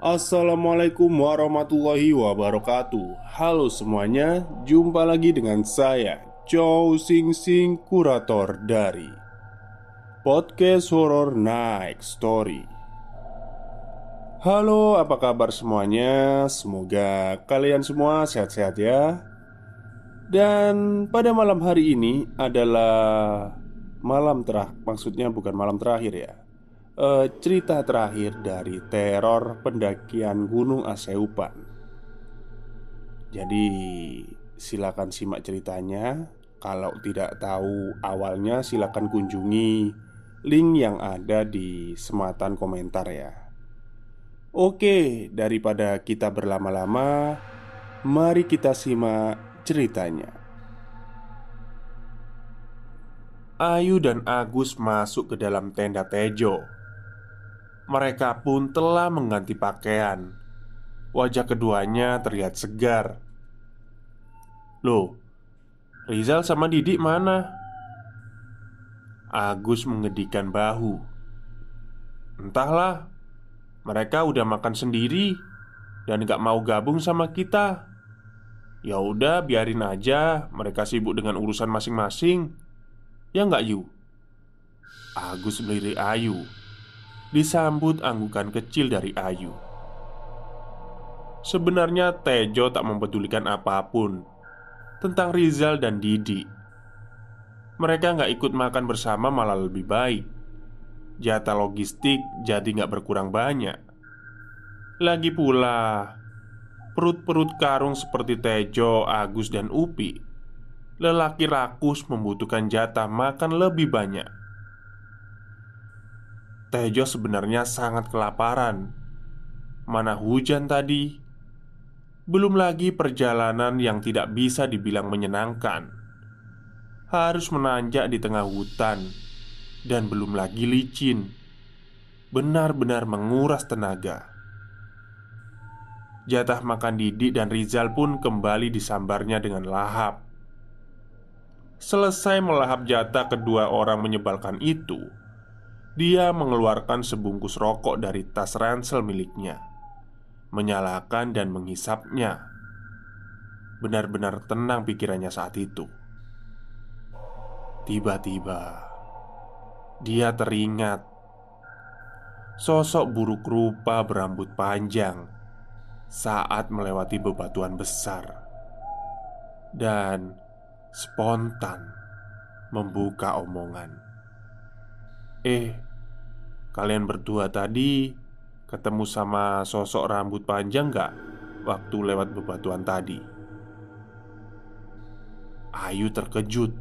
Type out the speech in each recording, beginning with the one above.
Assalamualaikum warahmatullahi wabarakatuh. Halo semuanya, jumpa lagi dengan saya Chow Sing Sing, kurator dari Podcast Horror Night Story. Halo, apa kabar semuanya? Semoga kalian semua sehat-sehat ya. Dan pada malam hari ini adalah malam terakhir Maksudnya bukan malam terakhir ya uh, cerita terakhir dari teror pendakian Gunung Aseupan. Jadi, silakan simak ceritanya. Kalau tidak tahu awalnya, silakan kunjungi link yang ada di sematan komentar ya. Oke, daripada kita berlama-lama, mari kita simak ceritanya. Ayu dan Agus masuk ke dalam tenda Tejo mereka pun telah mengganti pakaian. Wajah keduanya terlihat segar. Loh, Rizal sama Didik mana? Agus mengedikan bahu. Entahlah, mereka udah makan sendiri dan gak mau gabung sama kita. Ya udah, biarin aja mereka sibuk dengan urusan masing-masing. Ya nggak Yu? Agus melirik Ayu disambut anggukan kecil dari Ayu. Sebenarnya Tejo tak mempedulikan apa pun tentang Rizal dan Didi. Mereka nggak ikut makan bersama malah lebih baik. Jatah logistik jadi nggak berkurang banyak. Lagi pula, perut-perut karung seperti Tejo, Agus, dan Upi Lelaki rakus membutuhkan jatah makan lebih banyak Tejo sebenarnya sangat kelaparan. Mana hujan tadi, belum lagi perjalanan yang tidak bisa dibilang menyenangkan. Harus menanjak di tengah hutan, dan belum lagi licin. Benar-benar menguras tenaga. Jatah makan Didi dan Rizal pun kembali disambarnya dengan lahap. Selesai melahap jatah kedua orang menyebalkan itu, dia mengeluarkan sebungkus rokok dari tas ransel miliknya, menyalakan dan menghisapnya. Benar-benar tenang pikirannya saat itu. Tiba-tiba dia teringat sosok buruk rupa berambut panjang saat melewati bebatuan besar dan spontan membuka omongan. Eh, kalian berdua tadi ketemu sama sosok rambut panjang gak waktu lewat bebatuan tadi? Ayu terkejut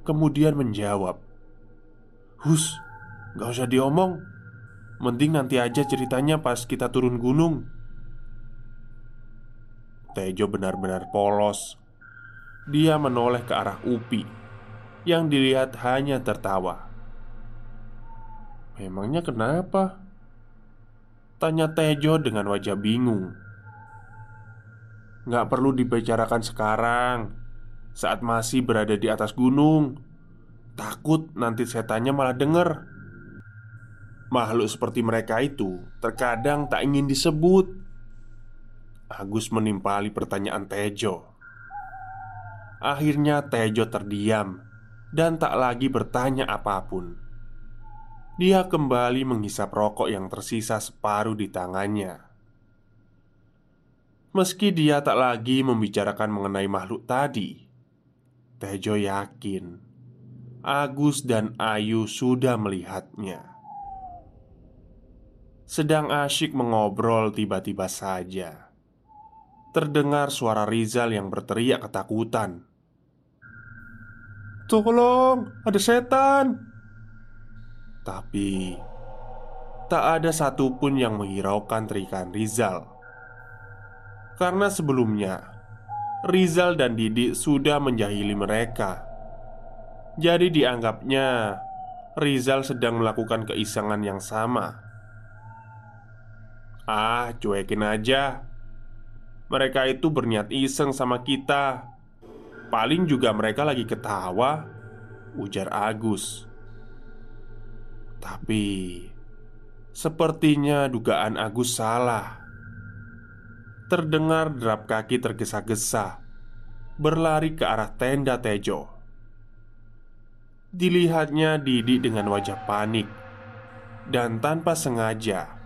Kemudian menjawab Hus, gak usah diomong. Mending nanti aja ceritanya pas kita turun gunung. Tejo benar-benar polos. Dia menoleh ke arah Upi Yang dilihat hanya tertawa Memangnya kenapa? Tanya Tejo dengan wajah bingung. Gak perlu dibicarakan sekarang Saat masih berada di atas gunung. Takut nanti setannya malah denger. Makhluk seperti mereka itu Terkadang tak ingin disebut. Agus menimpali pertanyaan Tejo. Akhirnya Tejo terdiam dan tak lagi bertanya apa pun. Dia kembali menghisap rokok yang tersisa separuh di tangannya. Meski dia tak lagi membicarakan mengenai makhluk tadi, Tejo yakin Agus dan Ayu sudah melihatnya. Sedang asyik mengobrol, tiba-tiba saja terdengar suara Rizal yang berteriak ketakutan. "Tolong, ada setan!" Tapi tak ada satupun yang menghiraukan teriakan Rizal. Karena sebelumnya Rizal dan Didi sudah menjahili mereka. Jadi dianggapnya Rizal sedang melakukan keisangan yang sama. Ah, cuekin aja. Mereka itu berniat iseng sama kita. Paling juga mereka lagi ketawa, ujar Agus. Tapi sepertinya dugaan Agus salah. Terdengar derap kaki tergesa-gesa berlari ke arah tenda Tejo. Dilihatnya Didi dengan wajah panik dan tanpa sengaja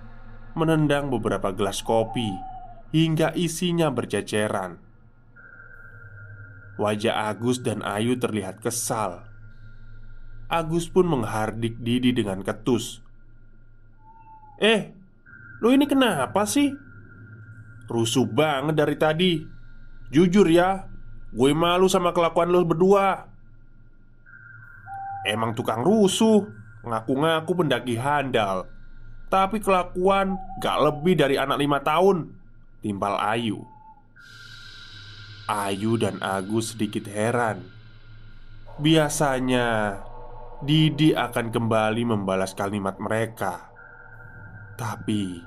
menendang beberapa gelas kopi hingga isinya berceceran. Wajah Agus dan Ayu terlihat kesal Agus pun menghardik Didi dengan ketus. "Eh, lo ini kenapa sih? Rusuh banget dari tadi. Jujur ya, gue malu sama kelakuan lo berdua." Emang tukang rusuh, ngaku-ngaku pendaki handal, tapi kelakuan gak lebih dari anak lima tahun. Timpal Ayu. Ayu dan Agus sedikit heran. Biasanya Didi akan kembali membalas kalimat mereka. Tapi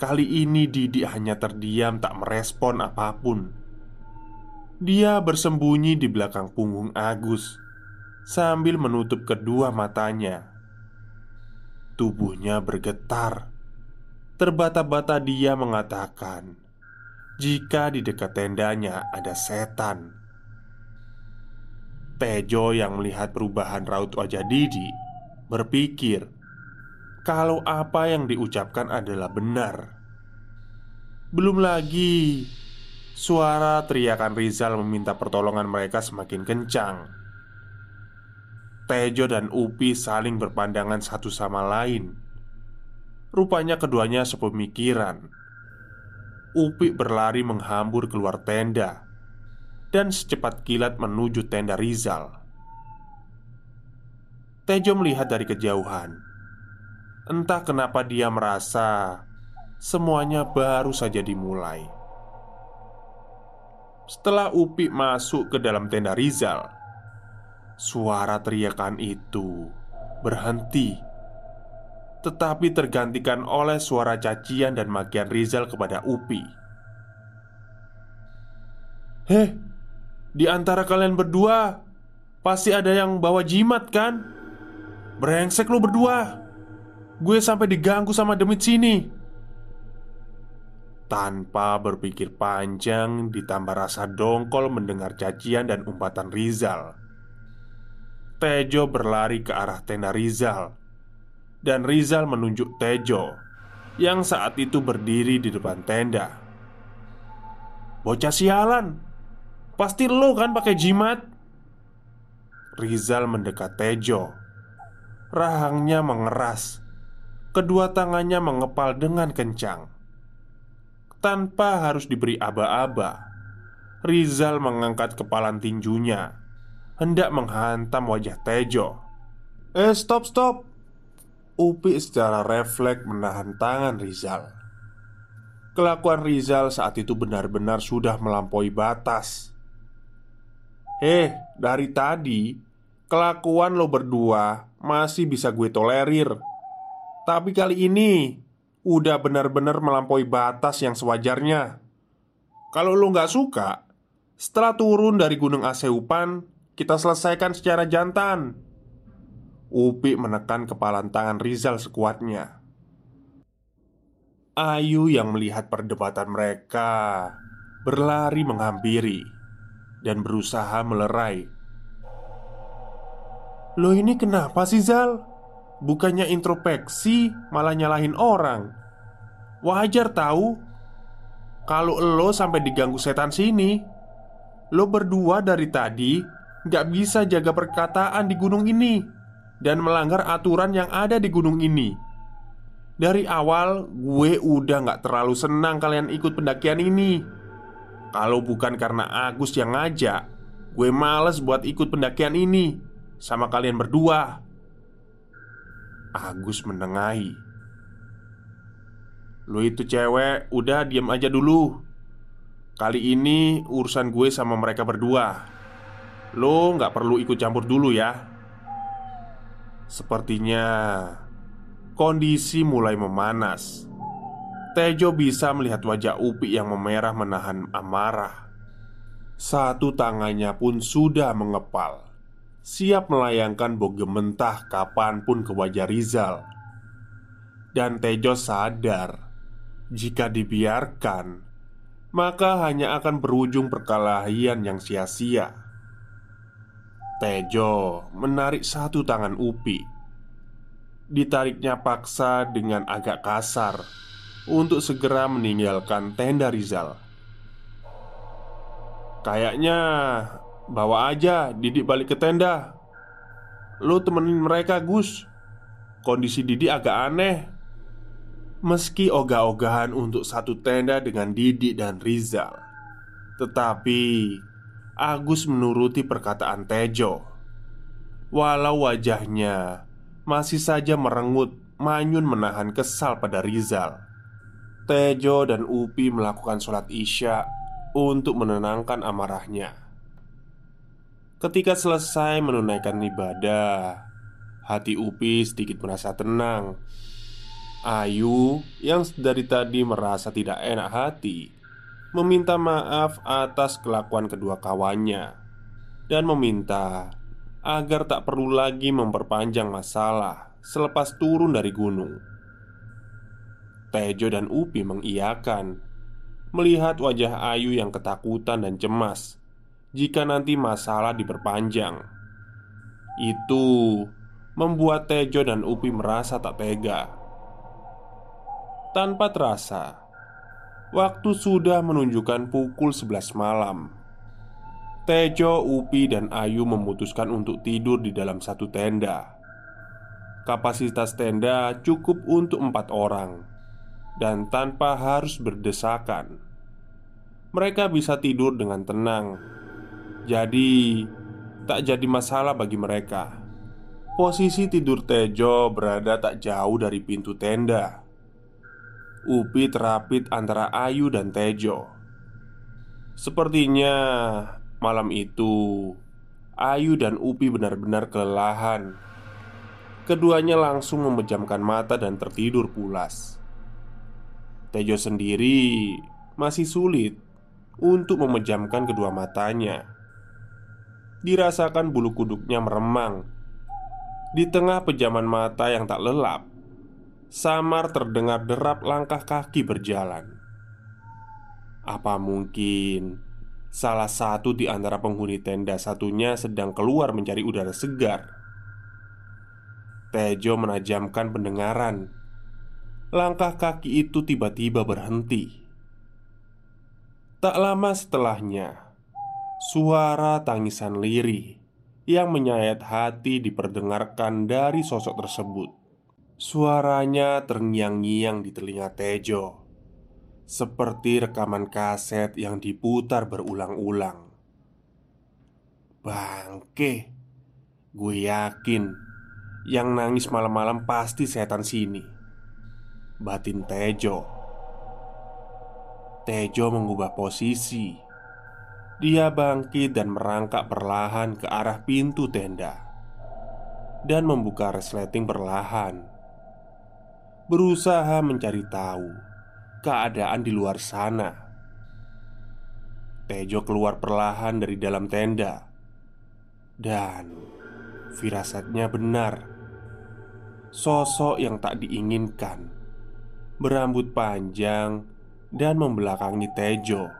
kali ini Didi hanya terdiam, tak merespon apa pun. Dia bersembunyi di belakang punggung Agus sambil menutup kedua matanya. Tubuhnya bergetar. Terbata-bata dia mengatakan, "Jika di dekat tendanya ada setan." Tejo yang melihat perubahan raut wajah Didi berpikir kalau apa yang diucapkan adalah benar. Belum lagi suara teriakan Rizal meminta pertolongan mereka semakin kencang. Tejo dan Upi saling berpandangan satu sama lain. Rupanya keduanya sepemikiran. Upi berlari menghambur keluar tenda dan secepat kilat menuju tenda Rizal. Tejo melihat dari kejauhan. Entah kenapa dia merasa semuanya baru saja dimulai. Setelah Upi masuk ke dalam tenda Rizal, suara teriakan itu berhenti, tetapi tergantikan oleh suara cacian dan makian Rizal kepada Upi. "Heh, di antara kalian berdua Pasti ada yang bawa jimat kan? Brengsek lu berdua. Gue sampai diganggu sama demit sini. Tanpa berpikir panjang Ditambah rasa dongkol mendengar cacian dan umpatan Rizal. Tejo berlari ke arah tenda Rizal. Dan Rizal menunjuk Tejo Yang saat itu berdiri di depan tenda. Bocah sialan Pasti lo kan pakai jimat. Rizal mendekat Tejo. Rahangnya mengeras. Kedua tangannya mengepal dengan kencang. Tanpa harus diberi aba-aba Rizal mengangkat kepalan tinjunya Hendak menghantam wajah Tejo. Eh stop stop. Upi secara refleks menahan tangan Rizal. Kelakuan Rizal saat itu benar-benar sudah melampaui batas Eh, dari tadi kelakuan lo berdua masih bisa gue tolerir. Tapi kali ini udah benar-benar melampaui batas yang sewajarnya. Kalau lo nggak suka, setelah turun dari Gunung Aseupan, kita selesaikan secara jantan. Upi menekan kepalan tangan Rizal sekuatnya. Ayu yang melihat perdebatan mereka berlari menghampiri. Dan berusaha melerai. Lo ini kenapa sih Zal? Bukannya introspeksi malah nyalahin orang Wajar tahu Kalau lo sampai diganggu setan sini Lo berdua dari tadi Gak bisa jaga perkataan di gunung ini Dan melanggar aturan yang ada di gunung ini Dari awal gue udah gak terlalu senang kalian ikut pendakian ini Kalau bukan karena Agus yang ngajak Gue males buat ikut pendakian ini Sama kalian berdua. Agus menengahi. Lu itu cewek, udah diam aja dulu. Kali ini urusan gue sama mereka berdua. Lo nggak perlu ikut campur dulu ya. Sepertinya Kondisi mulai memanas Tejo bisa melihat wajah Upi yang memerah menahan amarah. Satu tangannya pun sudah mengepal. Siap melayangkan boge mentah kapan pun ke wajah Rizal. Dan Tejo sadar Jika dibiarkan Maka hanya akan berujung perkelahian yang sia-sia. Tejo menarik satu tangan Upi. Ditariknya paksa dengan agak kasar Untuk segera meninggalkan tenda Rizal. Kayaknya Bawa aja Didik balik ke tenda. Lu temenin mereka Gus. Kondisi Didi agak aneh. Meski ogah-ogahan untuk satu tenda dengan Didi dan Rizal Tetapi Agus menuruti perkataan Tejo. Walau wajahnya masih saja merengut Manyun menahan kesal pada Rizal Tejo dan Upi melakukan sholat isya Untuk menenangkan amarahnya Ketika selesai menunaikan ibadah, hati Upi sedikit merasa tenang. Ayu yang dari tadi merasa tidak enak hati meminta maaf atas kelakuan kedua kawannya dan meminta agar tak perlu lagi memperpanjang masalah selepas turun dari gunung. Tejo dan Upi mengiyakan melihat wajah Ayu yang ketakutan dan cemas jika nanti masalah diperpanjang. Itu membuat Tejo dan Upi merasa tak tega. Tanpa terasa, waktu sudah menunjukkan pukul 11 malam. Tejo, Upi, dan Ayu memutuskan untuk tidur di dalam satu tenda. Kapasitas tenda cukup untuk empat orang, dan tanpa harus berdesakan, mereka bisa tidur dengan tenang jadi, tak jadi masalah bagi mereka. Posisi tidur Tejo berada tak jauh dari pintu tenda. Upi terapit antara Ayu dan Tejo. Sepertinya malam itu Ayu dan Upi benar-benar kelelahan. Keduanya langsung memejamkan mata dan tertidur pulas. Tejo sendiri masih sulit untuk memejamkan kedua matanya dirasakan bulu kuduknya meremang. Di tengah pejaman mata yang tak lelap, samar terdengar derap langkah kaki berjalan. Apa mungkin salah satu di antara penghuni tenda satunya sedang keluar mencari udara segar? Tejo menajamkan pendengaran. Langkah kaki itu tiba-tiba berhenti. Tak lama setelahnya, Suara tangisan lirih yang menyayat hati diperdengarkan dari sosok tersebut. Suaranya terngiang-ngiang di telinga Tejo, seperti rekaman kaset yang diputar berulang-ulang. Bangke, gue yakin yang nangis malam-malam pasti setan sini. Batin Tejo. Tejo mengubah posisi. Dia bangkit dan merangkak perlahan ke arah pintu tenda Dan membuka resleting perlahan. Berusaha mencari tahu keadaan di luar sana. Tejo keluar perlahan dari dalam tenda. Dan firasatnya benar. Sosok yang tak diinginkan Berambut panjang dan membelakangi Tejo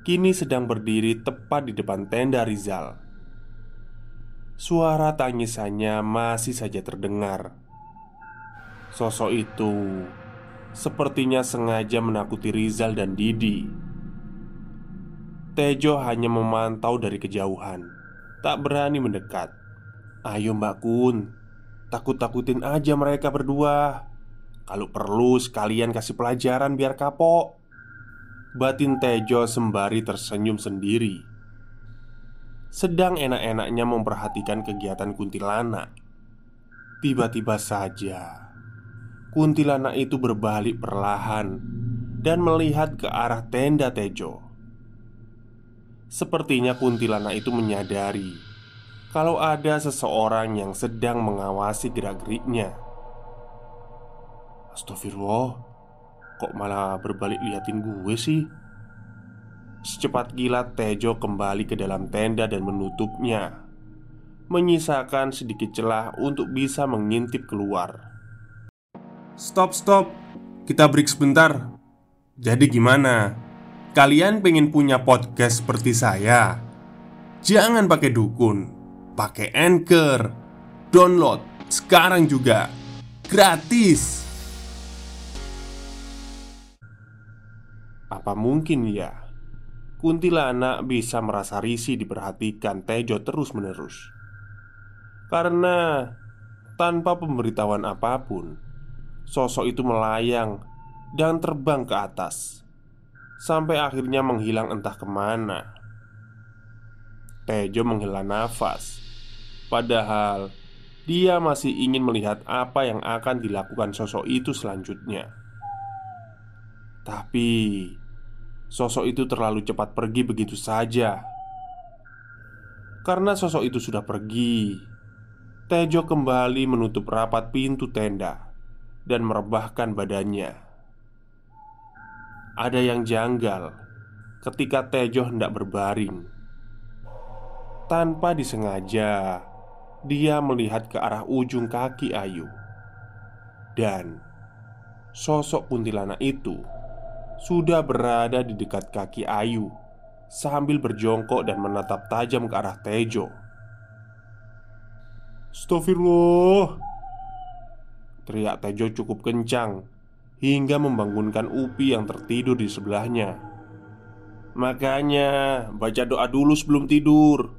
kini sedang berdiri tepat di depan tenda Rizal. Suara tangisannya masih saja terdengar. Sosok itu sepertinya sengaja menakuti Rizal dan Didi. Tejo hanya memantau dari kejauhan, tak berani mendekat. "Ayo, Mbak Kun, takut-takutin aja mereka berdua. Kalau perlu, sekalian kasih pelajaran biar kapok." Batin Tejo sembari tersenyum sendiri sedang enak-enaknya memperhatikan kegiatan kuntilanak. Tiba-tiba saja, kuntilanak itu berbalik perlahan dan melihat ke arah tenda Tejo. Sepertinya kuntilanak itu menyadari kalau ada seseorang yang sedang mengawasi gerak-geriknya. Astagfirullah, kok malah berbalik liatin gue sih? Secepat kilat Tejo kembali ke dalam tenda dan menutupnya Menyisakan sedikit celah untuk bisa mengintip keluar. Stop, stop. Kita break sebentar. Jadi gimana? Kalian pengen punya podcast seperti saya? Jangan pakai dukun Pakai Anchor. Download sekarang juga. Gratis Apa mungkin ya kuntilanak bisa merasa risih diperhatikan Tejo terus-menerus. Karena tanpa pemberitahuan apa pun, sosok itu melayang dan terbang ke atas sampai akhirnya menghilang entah ke mana. Tejo menghela nafas, padahal dia masih ingin melihat apa yang akan dilakukan sosok itu selanjutnya. Tapi Sosok itu terlalu cepat pergi begitu saja. Karena sosok itu sudah pergi, Tejo kembali menutup rapat pintu tenda dan merebahkan badannya. Ada yang janggal ketika Tejo hendak berbaring. Tanpa disengaja, dia melihat ke arah ujung kaki Ayu, dan sosok kuntilanak itu sudah berada di dekat kaki Ayu sambil berjongkok dan menatap tajam ke arah Tejo. Astagfirullah. Teriak Tejo cukup kencang Hingga membangunkan Upi yang tertidur di sebelahnya. Makanya baca doa dulu sebelum tidur.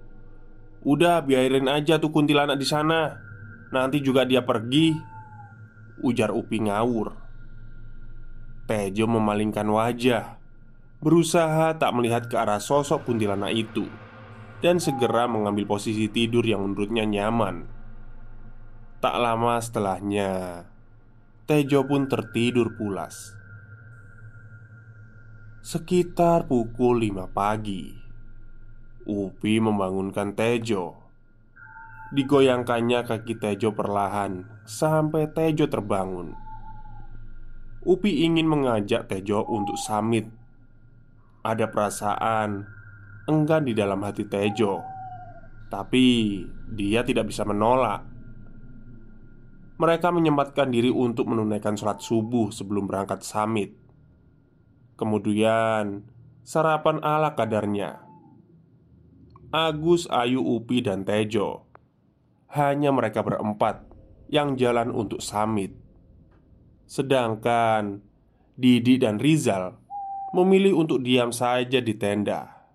Udah biarin aja tuh kuntilanak di sana. Nanti juga dia pergi. Ujar Upi ngawur Tejo memalingkan wajah Berusaha tak melihat ke arah sosok kuntilanak itu Dan segera mengambil posisi tidur yang menurutnya nyaman. Tak lama setelahnya Tejo pun tertidur pulas. Sekitar pukul 5 pagi Upi membangunkan Tejo. Digoyangkannya kaki Tejo perlahan Sampai Tejo terbangun Upi ingin mengajak Tejo untuk samit. Ada perasaan enggan di dalam hati Tejo, tapi dia tidak bisa menolak. Mereka menyempatkan diri untuk menunaikan sholat subuh sebelum berangkat samit. Kemudian, sarapan ala kadarnya. Agus, Ayu, Upi, dan Tejo hanya mereka berempat yang jalan untuk samit. Sedangkan Didi dan Rizal memilih untuk diam saja di tenda.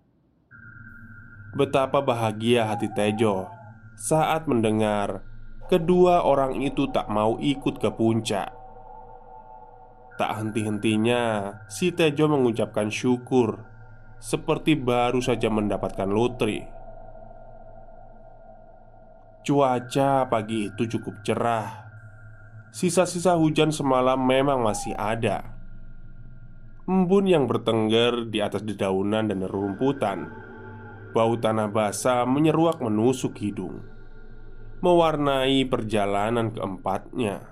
Betapa bahagia hati Tejo saat mendengar kedua orang itu tak mau ikut ke puncak. Tak henti-hentinya, si Tejo mengucapkan syukur seperti baru saja mendapatkan lotre. Cuaca pagi itu cukup cerah Sisa-sisa hujan semalam memang masih ada Embun yang bertengger di atas dedaunan dan rerumputan Bau tanah basah menyeruak menusuk hidung Mewarnai perjalanan keempatnya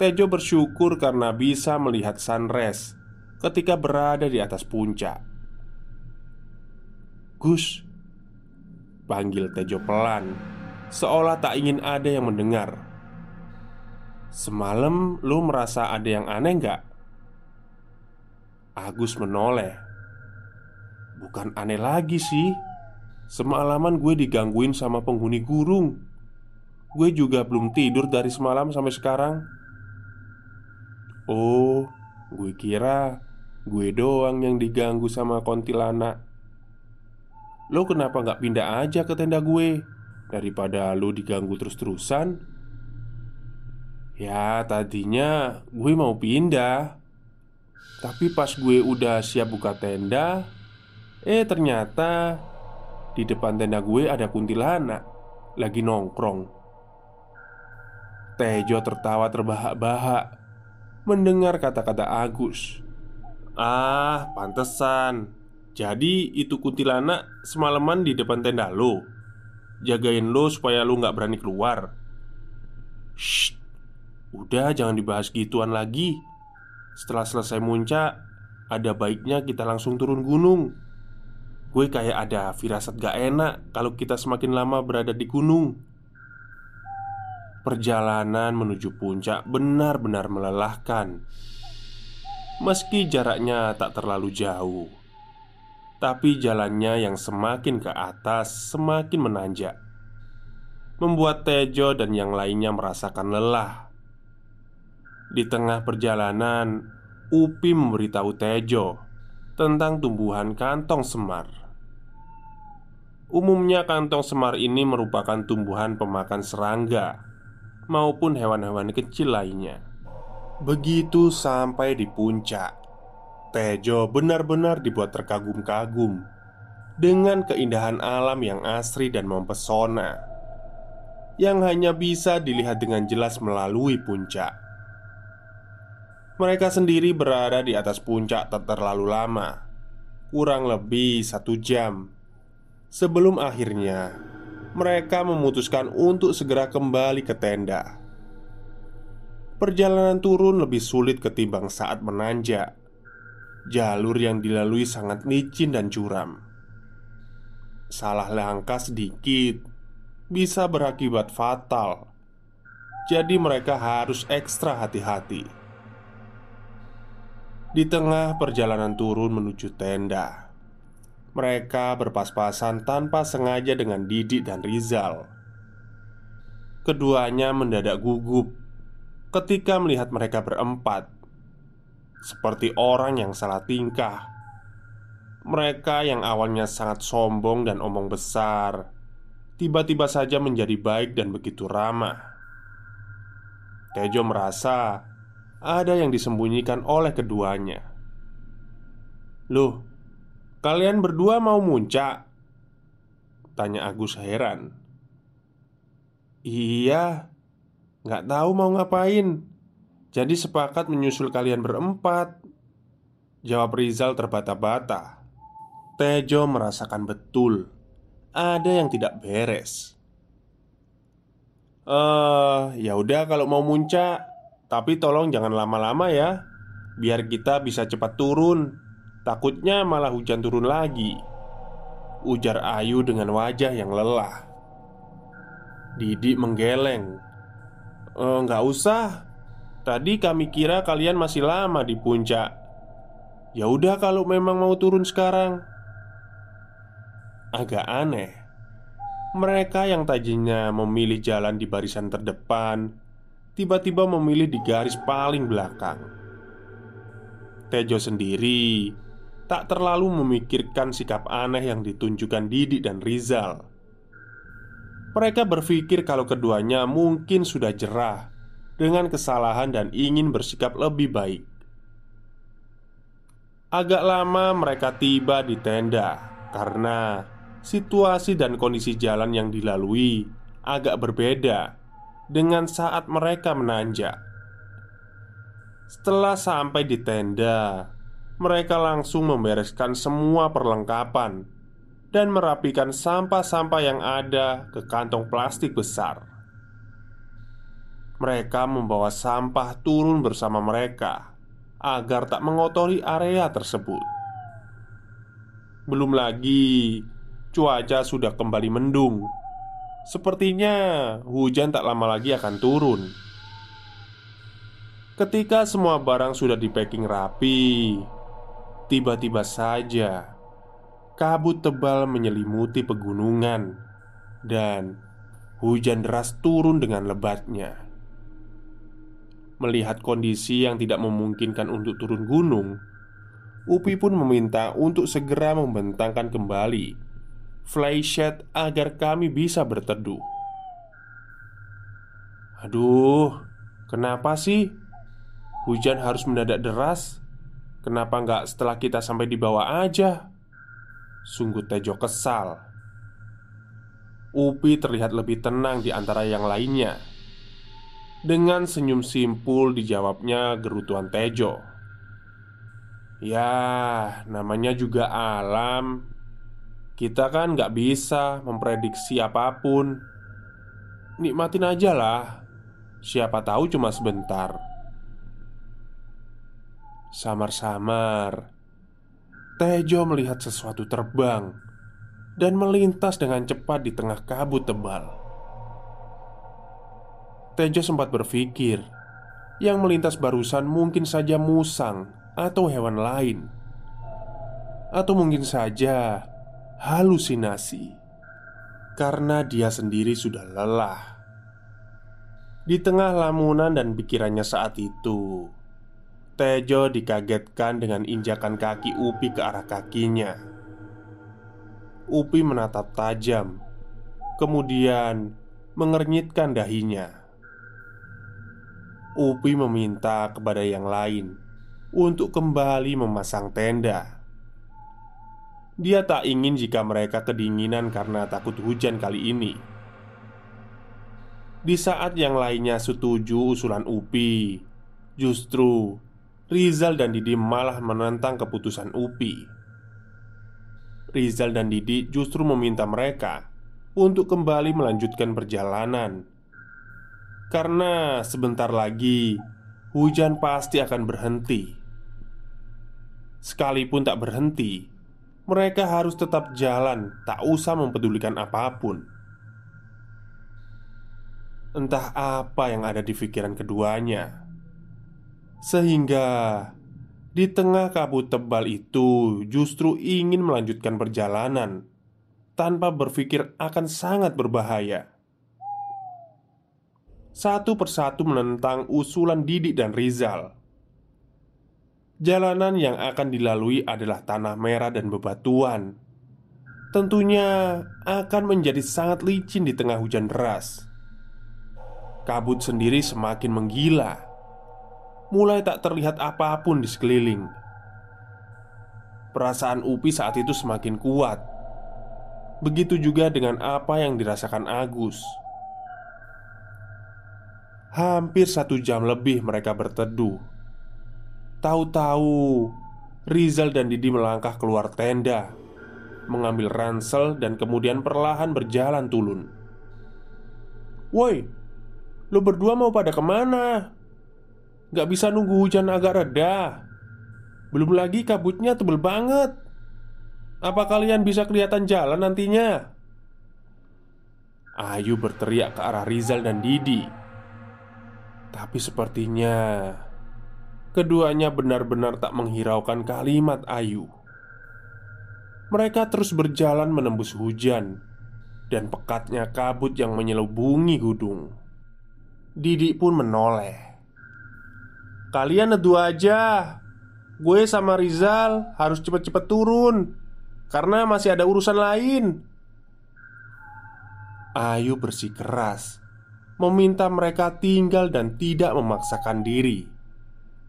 Tejo bersyukur karena bisa melihat sunrise ketika berada di atas puncak. "Gus," panggil Tejo pelan, seolah tak ingin ada yang mendengar. Semalam lu merasa ada yang aneh nggak? Agus menoleh bukan aneh lagi sih. Semalaman gue digangguin sama penghuni gurung. Gue juga belum tidur dari semalam sampai sekarang. Oh, gue kira gue doang yang diganggu sama kontilanak. Lo kenapa nggak pindah aja ke tenda gue daripada lo diganggu terus-terusan? Ya, tadinya gue mau pindah, tapi pas gue udah siap buka tenda, eh ternyata di depan tenda gue ada kuntilanak lagi nongkrong. Tejo tertawa terbahak-bahak mendengar kata-kata Agus. Ah, pantesan. Jadi itu kuntilanak semalaman di depan tenda lo Jagain lo supaya lo nggak berani keluar Shh Udah jangan dibahas gituan lagi Setelah selesai muncak Ada baiknya kita langsung turun gunung Gue kayak ada firasat gak enak Kalau kita semakin lama berada di gunung Perjalanan menuju puncak benar-benar melelahkan. Meski jaraknya tak terlalu jauh, tapi jalannya yang semakin ke atas semakin menanjak, membuat Tejo dan yang lainnya merasakan lelah. Di tengah perjalanan, Upi memberitahu Tejo tentang tumbuhan kantong semar. Umumnya, kantong semar ini merupakan tumbuhan pemakan serangga maupun hewan-hewan kecil lainnya. Begitu sampai di puncak, Tejo benar-benar dibuat terkagum-kagum dengan keindahan alam yang asri dan mempesona yang hanya bisa dilihat dengan jelas melalui puncak. Mereka sendiri berada di atas puncak tak terlalu lama, kurang lebih satu jam sebelum akhirnya mereka memutuskan untuk segera kembali ke tenda. Perjalanan turun lebih sulit ketimbang saat menanjak. Jalur yang dilalui sangat licin dan curam. Salah langkah sedikit bisa berakibat fatal. Jadi, mereka harus ekstra hati-hati. Di tengah perjalanan turun menuju tenda, mereka berpas-pasan tanpa sengaja dengan Didi dan Rizal. Keduanya mendadak gugup ketika melihat mereka berempat, seperti orang yang salah tingkah. Mereka yang awalnya sangat sombong dan omong besar, tiba-tiba saja menjadi baik dan begitu ramah. Tejo merasa ada yang disembunyikan oleh keduanya. Loh, Kalian berdua mau muncak? Tanya Agus heran. Iya Nggak tahu mau ngapain. Jadi sepakat menyusul kalian berempat. Jawab Rizal terbata-bata. Tejo merasakan betul. Ada yang tidak beres. Eh, uh, ya udah kalau mau muncak, tapi tolong jangan lama-lama ya, biar kita bisa cepat turun. Takutnya malah hujan turun lagi. Ujar Ayu dengan wajah yang lelah. Didi menggeleng. E, usah. Tadi kami kira kalian masih lama di puncak. Ya udah kalau memang mau turun sekarang. Agak aneh. Mereka yang tadinya memilih jalan di barisan terdepan Tiba-tiba memilih di garis paling belakang Tejo sendiri tak terlalu memikirkan sikap aneh yang ditunjukkan Didi dan Rizal. Mereka berpikir kalau keduanya mungkin sudah jerah dengan kesalahan dan ingin bersikap lebih baik. Agak lama mereka tiba di tenda karena situasi dan kondisi jalan yang dilalui agak berbeda dengan saat mereka menanjak. Setelah sampai di tenda, mereka langsung membereskan semua perlengkapan dan merapikan sampah-sampah yang ada ke kantong plastik besar. Mereka membawa sampah turun bersama mereka agar tak mengotori area tersebut. Belum lagi, cuaca sudah kembali mendung. Sepertinya hujan tak lama lagi akan turun. Ketika semua barang sudah di packing rapi, Tiba-tiba saja kabut tebal menyelimuti pegunungan, dan hujan deras turun dengan lebatnya. Melihat kondisi yang tidak memungkinkan untuk turun gunung, Upi pun meminta untuk segera membentangkan kembali flysheet agar kami bisa berteduh. Aduh, kenapa sih hujan harus mendadak deras? Kenapa nggak setelah kita sampai di bawah aja? Sungguh Tejo kesal. Upi terlihat lebih tenang di antara yang lainnya. Dengan senyum simpul dijawabnya gerutuan Tejo. Ya, namanya juga alam Kita kan nggak bisa memprediksi apa pun. Nikmatin aja lah. Siapa tahu cuma sebentar. Samar-samar Tejo melihat sesuatu terbang Dan melintas dengan cepat di tengah kabut tebal. Tejo sempat berpikir Yang melintas barusan mungkin saja musang atau hewan lain, atau mungkin saja halusinasi karena dia sendiri sudah lelah. Di tengah lamunan dan pikirannya saat itu, Tejo dikagetkan dengan injakan kaki Upi ke arah kakinya. Upi menatap tajam, kemudian mengernyitkan dahinya. Upi meminta kepada yang lain untuk kembali memasang tenda. Dia tak ingin jika mereka kedinginan karena takut hujan kali ini. Di saat yang lainnya setuju usulan Upi, justru Rizal dan Didi malah menentang keputusan Upi. Rizal dan Didi justru meminta mereka untuk kembali melanjutkan perjalanan karena sebentar lagi hujan pasti akan berhenti. Sekalipun tak berhenti, mereka harus tetap jalan, tak usah mempedulikan apa pun. Entah apa yang ada di pikiran keduanya, sehingga di tengah kabut tebal itu justru ingin melanjutkan perjalanan tanpa berpikir akan sangat berbahaya. Satu persatu menentang usulan Didik dan Rizal Jalanan yang akan dilalui adalah tanah merah dan bebatuan. Tentunya akan menjadi sangat licin di tengah hujan deras. Kabut sendiri semakin menggila, mulai tak terlihat apa pun di sekeliling. Perasaan Upi saat itu semakin kuat. Begitu juga dengan apa yang dirasakan Agus. Hampir satu jam lebih mereka berteduh Tahu-tahu Rizal dan Didi melangkah keluar tenda Mengambil ransel dan kemudian perlahan berjalan turun Woi, lo berdua mau pada ke mana? Gak bisa nunggu hujan agak reda Belum lagi kabutnya tebel banget Apa kalian bisa kelihatan jalan nantinya? Ayu berteriak ke arah Rizal dan Didi Tapi sepertinya Keduanya benar-benar tak menghiraukan kalimat Ayu. Mereka terus berjalan menembus hujan dan pekatnya kabut yang menyelubungi gudung. Didi pun menoleh. "Kalian nedu aja. Gue sama Rizal harus cepet-cepet turun karena masih ada urusan lain." Ayu bersikeras meminta mereka tinggal dan tidak memaksakan diri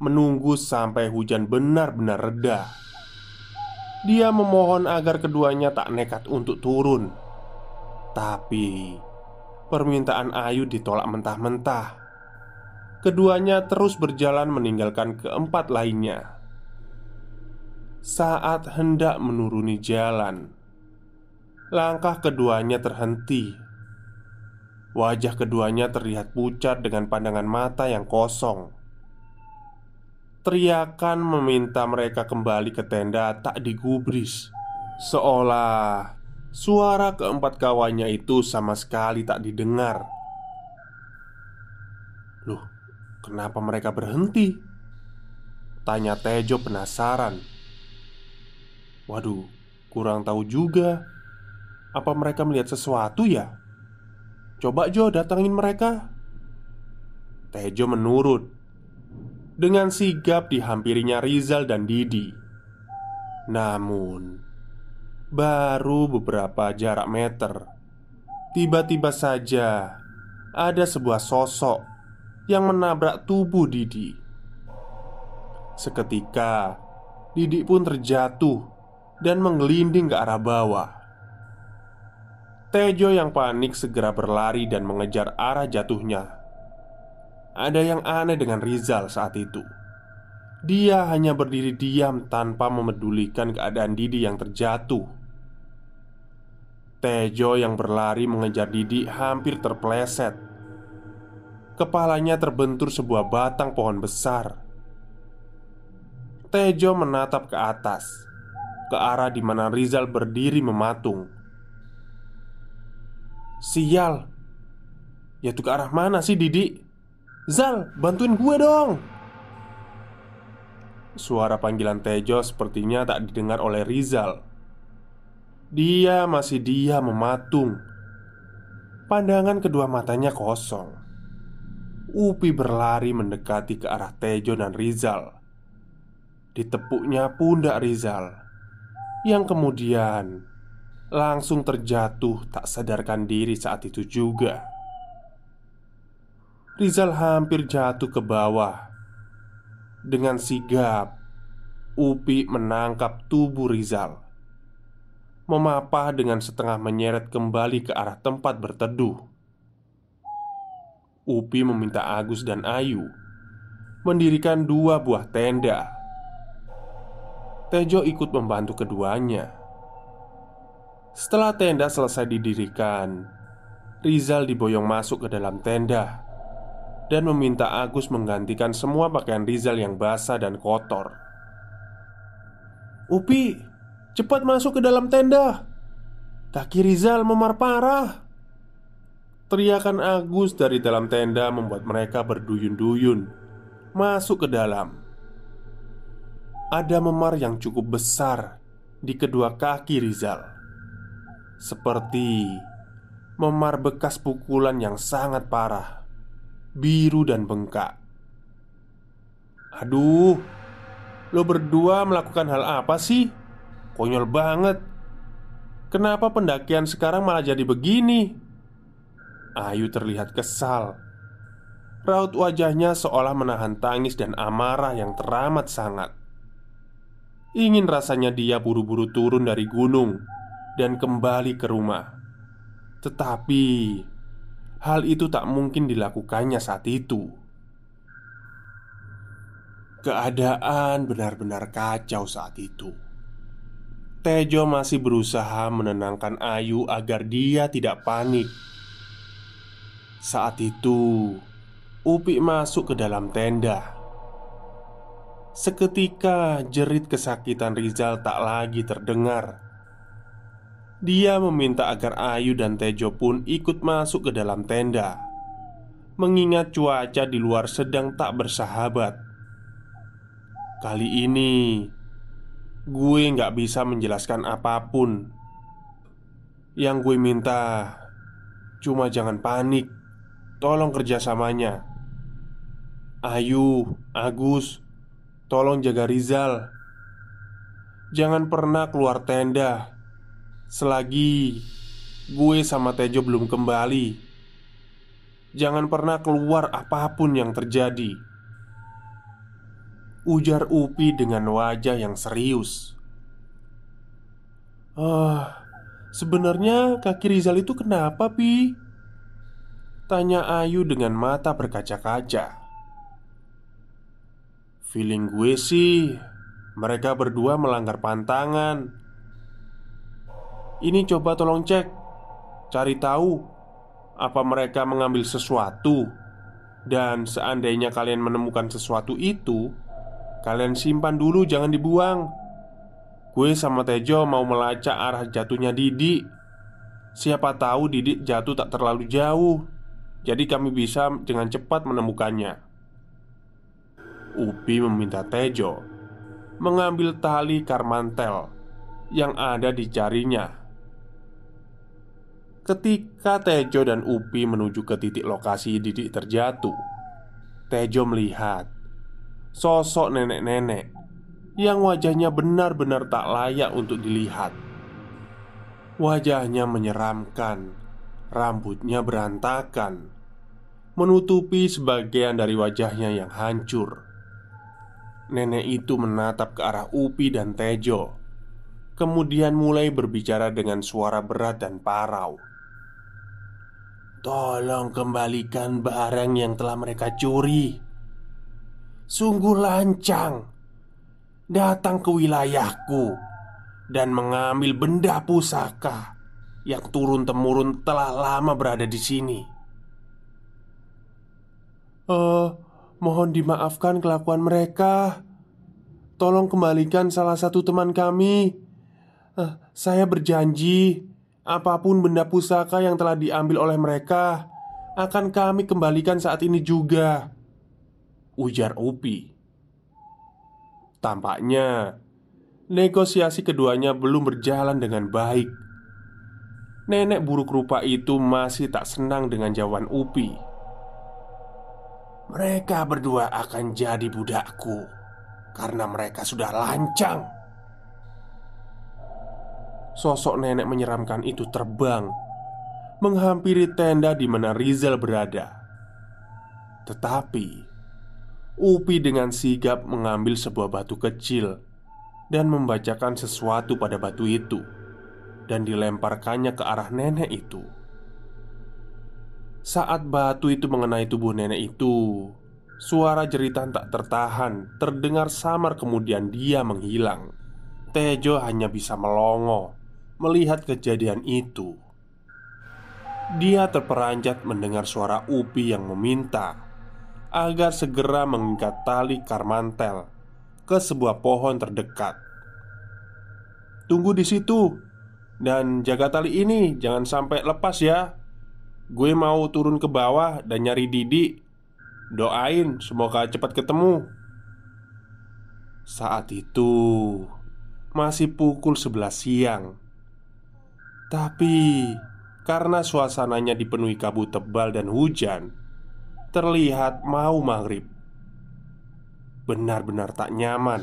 menunggu sampai hujan benar-benar reda. Dia memohon agar keduanya tak nekat untuk turun, tapi permintaan Ayu ditolak mentah-mentah. Keduanya terus berjalan meninggalkan keempat lainnya. Saat hendak menuruni jalan, langkah keduanya terhenti. Wajah keduanya terlihat pucat dengan pandangan mata yang kosong. Teriakan meminta mereka kembali ke tenda tak digubris. Seolah suara keempat kawannya itu sama sekali tak didengar. Loh, kenapa mereka berhenti? Tanya Tejo penasaran. Waduh, Kurang tahu juga. Apa mereka melihat sesuatu ya? Coba Jo datangin mereka. Tejo menurut Dengan sigap dihampirinya Rizal dan Didi. Namun Baru beberapa jarak meter Tiba-tiba saja Ada sebuah sosok Yang menabrak tubuh Didi. Seketika Didi pun terjatuh Dan menggelinding ke arah bawah. Tejo yang panik segera berlari dan mengejar arah jatuhnya Ada yang aneh dengan Rizal saat itu. Dia hanya berdiri diam tanpa memedulikan keadaan Didi yang terjatuh. Tejo yang berlari mengejar Didi hampir terpleset. Kepalanya terbentur sebuah batang pohon besar. Tejo menatap ke atas Ke arah di mana Rizal berdiri mematung. Sial Ya tuh ke arah mana sih Didi? Zal, bantuin gue dong. Suara panggilan Tejo sepertinya tak didengar oleh Rizal. Dia masih dia mematung. Pandangan kedua matanya kosong. Upi berlari mendekati ke arah Tejo dan Rizal. Ditepuknya pundak Rizal Yang kemudian Langsung terjatuh tak sadarkan diri saat itu juga Rizal hampir jatuh ke bawah. Dengan sigap Upi menangkap tubuh Rizal. Memapah dengan setengah menyeret kembali ke arah tempat berteduh. Upi meminta Agus dan Ayu Mendirikan dua buah tenda. Tejo ikut membantu keduanya. Setelah tenda selesai didirikan, Rizal diboyong masuk ke dalam tenda dan meminta Agus menggantikan semua pakaian Rizal yang basah dan kotor. "Upi, cepat masuk ke dalam tenda!" Kaki Rizal memar parah. Teriakan Agus dari dalam tenda membuat mereka berduyun-duyun masuk ke dalam ada memar yang cukup besar di kedua kaki Rizal, seperti memar bekas pukulan yang sangat parah, biru dan bengkak. Aduh, lo berdua melakukan hal apa sih? Konyol banget. Kenapa pendakian sekarang malah jadi begini? Ayu terlihat kesal. Raut wajahnya seolah menahan tangis dan amarah yang teramat sangat. Ingin rasanya dia buru-buru turun dari gunung dan kembali ke rumah. Tetapi hal itu tak mungkin dilakukannya saat itu. Keadaan benar-benar kacau saat itu. Tejo masih berusaha menenangkan Ayu agar dia tidak panik. Saat itu, Upik masuk ke dalam tenda Seketika jerit kesakitan Rizal tak lagi terdengar Dia meminta agar Ayu dan Tejo pun ikut masuk ke dalam tenda. Mengingat cuaca di luar sedang tak bersahabat. Kali ini Gue nggak bisa menjelaskan apa pun. Yang gue minta Cuma jangan panik. Tolong kerjasamanya. Ayu, Agus, Tolong jaga Rizal. Jangan pernah keluar tenda Selagi gue sama Tejo belum kembali Jangan pernah keluar apa pun yang terjadi. Ujar Upi dengan wajah yang serius. Ah, sebenarnya kaki Rizal itu kenapa, Pi? Tanya Ayu dengan mata berkaca-kaca. Feeling gue sih Mereka berdua melanggar pantangan Ini coba tolong cek. Cari tahu Apa mereka mengambil sesuatu. Dan seandainya kalian menemukan sesuatu itu Kalian simpan dulu jangan dibuang. Gue sama Tejo mau melacak arah jatuhnya Didi. Siapa tahu Didi jatuh tak terlalu jauh. Jadi kami bisa dengan cepat menemukannya. Upi meminta Tejo mengambil tali karmantel yang ada dicarinya. Ketika Tejo dan Upi menuju ke titik lokasi Didik terjatuh, Tejo melihat sosok nenek-nenek yang wajahnya benar-benar tak layak untuk dilihat. Wajahnya menyeramkan, rambutnya berantakan, menutupi sebagian dari wajahnya yang hancur. Nenek itu menatap ke arah Upi dan Tejo, kemudian mulai berbicara dengan suara berat dan parau. Tolong kembalikan barang yang telah mereka curi. Sungguh lancang datang ke wilayahku dan mengambil benda pusaka yang turun-temurun telah lama berada di sini. Uh, Mohon dimaafkan kelakuan mereka. Tolong kembalikan salah satu teman kami. Uh, saya berjanji, apa pun benda pusaka yang telah diambil oleh mereka akan kami kembalikan saat ini juga. Ujar Upi. Tampaknya negosiasi keduanya belum berjalan dengan baik. Nenek buruk rupa itu masih tak senang dengan jawaban Upi. Mereka berdua akan jadi budakku karena mereka sudah lancang. Sosok nenek menyeramkan itu terbang menghampiri tenda di mana Rizal berada. Tetapi Upi dengan sigap mengambil sebuah batu kecil dan membacakan sesuatu pada batu itu dan dilemparkannya ke arah nenek itu. Saat batu itu mengenai tubuh nenek itu, suara jeritan tak tertahan terdengar samar, kemudian dia menghilang. Tejo hanya bisa melongo melihat kejadian itu. Dia terperanjat mendengar suara Upi yang meminta agar segera mengikat tali karmantel ke sebuah pohon terdekat. Tunggu di situ dan jaga tali ini, jangan sampai lepas ya. Gue mau turun ke bawah dan nyari Didi Doain semoga cepat ketemu Saat itu Masih pukul 11 siang Tapi Karena suasananya dipenuhi kabut tebal dan hujan Terlihat mau maghrib. Benar-benar tak nyaman.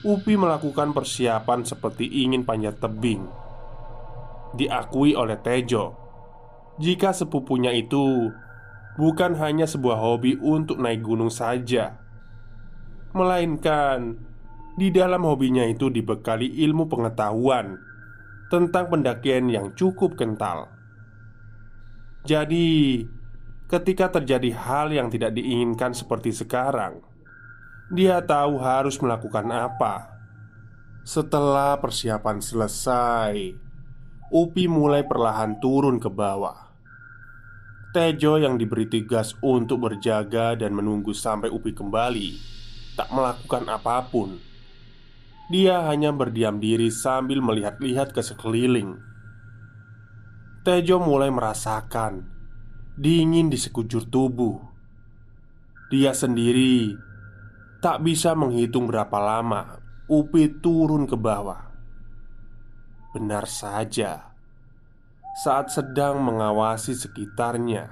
Upi melakukan persiapan seperti ingin panjat tebing. Diakui oleh Tejo jika sepupunya itu bukan hanya sebuah hobi untuk naik gunung saja, melainkan di dalam hobinya itu dibekali ilmu pengetahuan tentang pendakian yang cukup kental. Jadi, ketika terjadi hal yang tidak diinginkan seperti sekarang, dia tahu harus melakukan apa. Setelah persiapan selesai, Upi mulai perlahan turun ke bawah. Tejo yang diberi tugas untuk berjaga dan menunggu sampai Upi kembali Tak melakukan apa pun Dia hanya berdiam diri sambil melihat-lihat ke sekeliling Tejo mulai merasakan Dingin di sekujur tubuh Dia sendiri Tak bisa menghitung berapa lama Upi turun ke bawah Benar saja saat sedang mengawasi sekitarnya.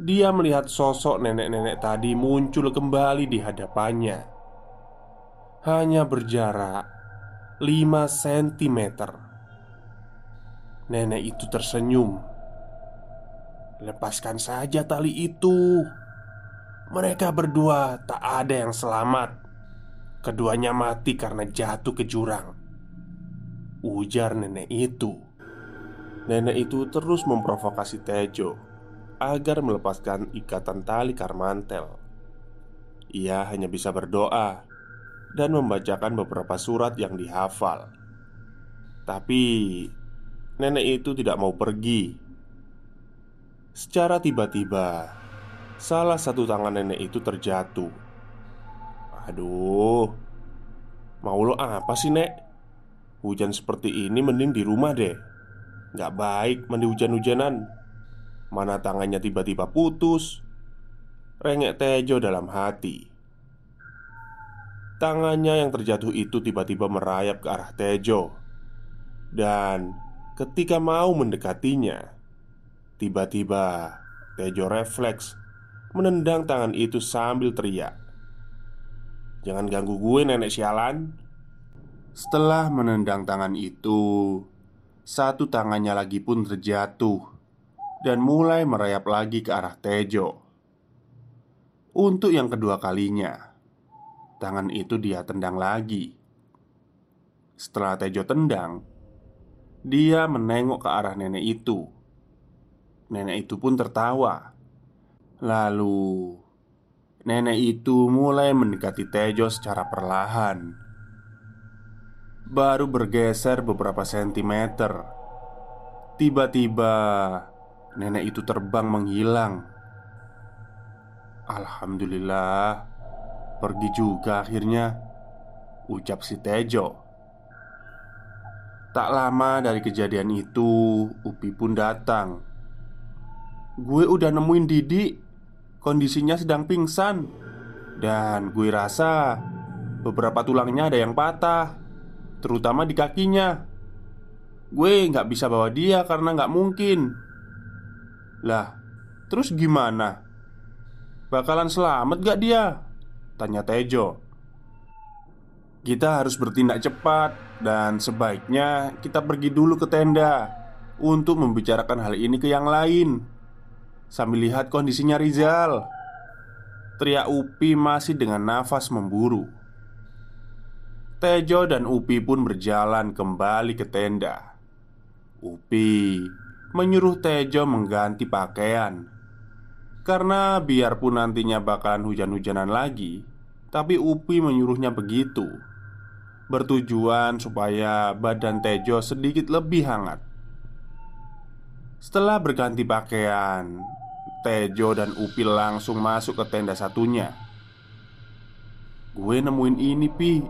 Dia melihat sosok nenek-nenek tadi muncul kembali di hadapannya. Hanya berjarak 5 cm. Nenek itu tersenyum. Lepaskan saja tali itu. Mereka berdua tak ada yang selamat. Keduanya mati karena jatuh ke jurang. Ujar nenek itu. Nenek itu terus memprovokasi Tejo agar melepaskan ikatan tali karmantel. Ia hanya bisa berdoa dan membacakan beberapa surat yang dihafal. Tapi nenek itu tidak mau pergi. Secara tiba-tiba, salah satu tangan nenek itu terjatuh. Aduh, mau lo apa sih, Nek? Hujan seperti ini mending di rumah deh. Gak baik mandi hujan-hujanan Mana tangannya tiba-tiba putus Rengek Tejo dalam hati Tangannya yang terjatuh itu tiba-tiba merayap ke arah Tejo. Dan ketika mau mendekatinya Tiba-tiba Tejo refleks Menendang tangan itu sambil teriak Jangan ganggu gue nenek sialan. Setelah menendang tangan itu Satu tangannya lagi pun terjatuh Dan mulai merayap lagi ke arah Tejo. Untuk yang kedua kalinya Tangan itu dia tendang lagi. Setelah Tejo tendang, dia menengok ke arah nenek itu. Nenek itu pun tertawa. Lalu, nenek itu mulai mendekati Tejo secara perlahan. Baru bergeser beberapa sentimeter. Tiba-tiba, nenek itu terbang menghilang. Alhamdulillah, Pergi juga akhirnya Ucap si Tejo. Tak lama dari kejadian itu Upi pun datang. Gue udah nemuin Didi Kondisinya sedang pingsan. Dan gue rasa Beberapa tulangnya ada yang patah Terutama di kakinya. Gue nggak bisa bawa dia karena nggak mungkin. Lah, terus gimana? Bakalan selamat gak dia? Tanya Tejo. Kita harus bertindak cepat Dan sebaiknya kita pergi dulu ke tenda Untuk membicarakan hal ini ke yang lain. Sambil lihat kondisinya Rizal Teriak Upi masih dengan nafas memburu. Tejo dan Upi pun berjalan kembali ke tenda. Upi menyuruh Tejo mengganti pakaian. Karena biarpun nantinya bakalan hujan-hujanan lagi tapi Upi menyuruhnya begitu. Bertujuan supaya badan Tejo sedikit lebih hangat. Setelah berganti pakaian Tejo dan Upi langsung masuk ke tenda satunya. Gue nemuin ini Pi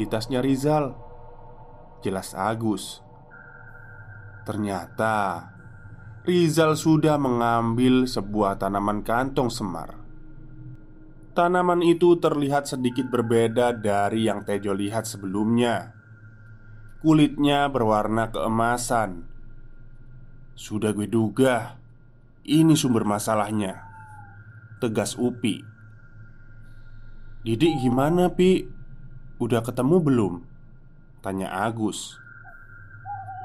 Di tasnya Rizal. Jelas Agus. Ternyata Rizal sudah mengambil sebuah tanaman kantong semar Tanaman itu terlihat sedikit berbeda dari yang Tejo lihat sebelumnya. Kulitnya berwarna keemasan. Sudah gue duga, ini sumber masalahnya. Tegas Upi. Didik gimana, Pi? Udah ketemu belum? Tanya Agus.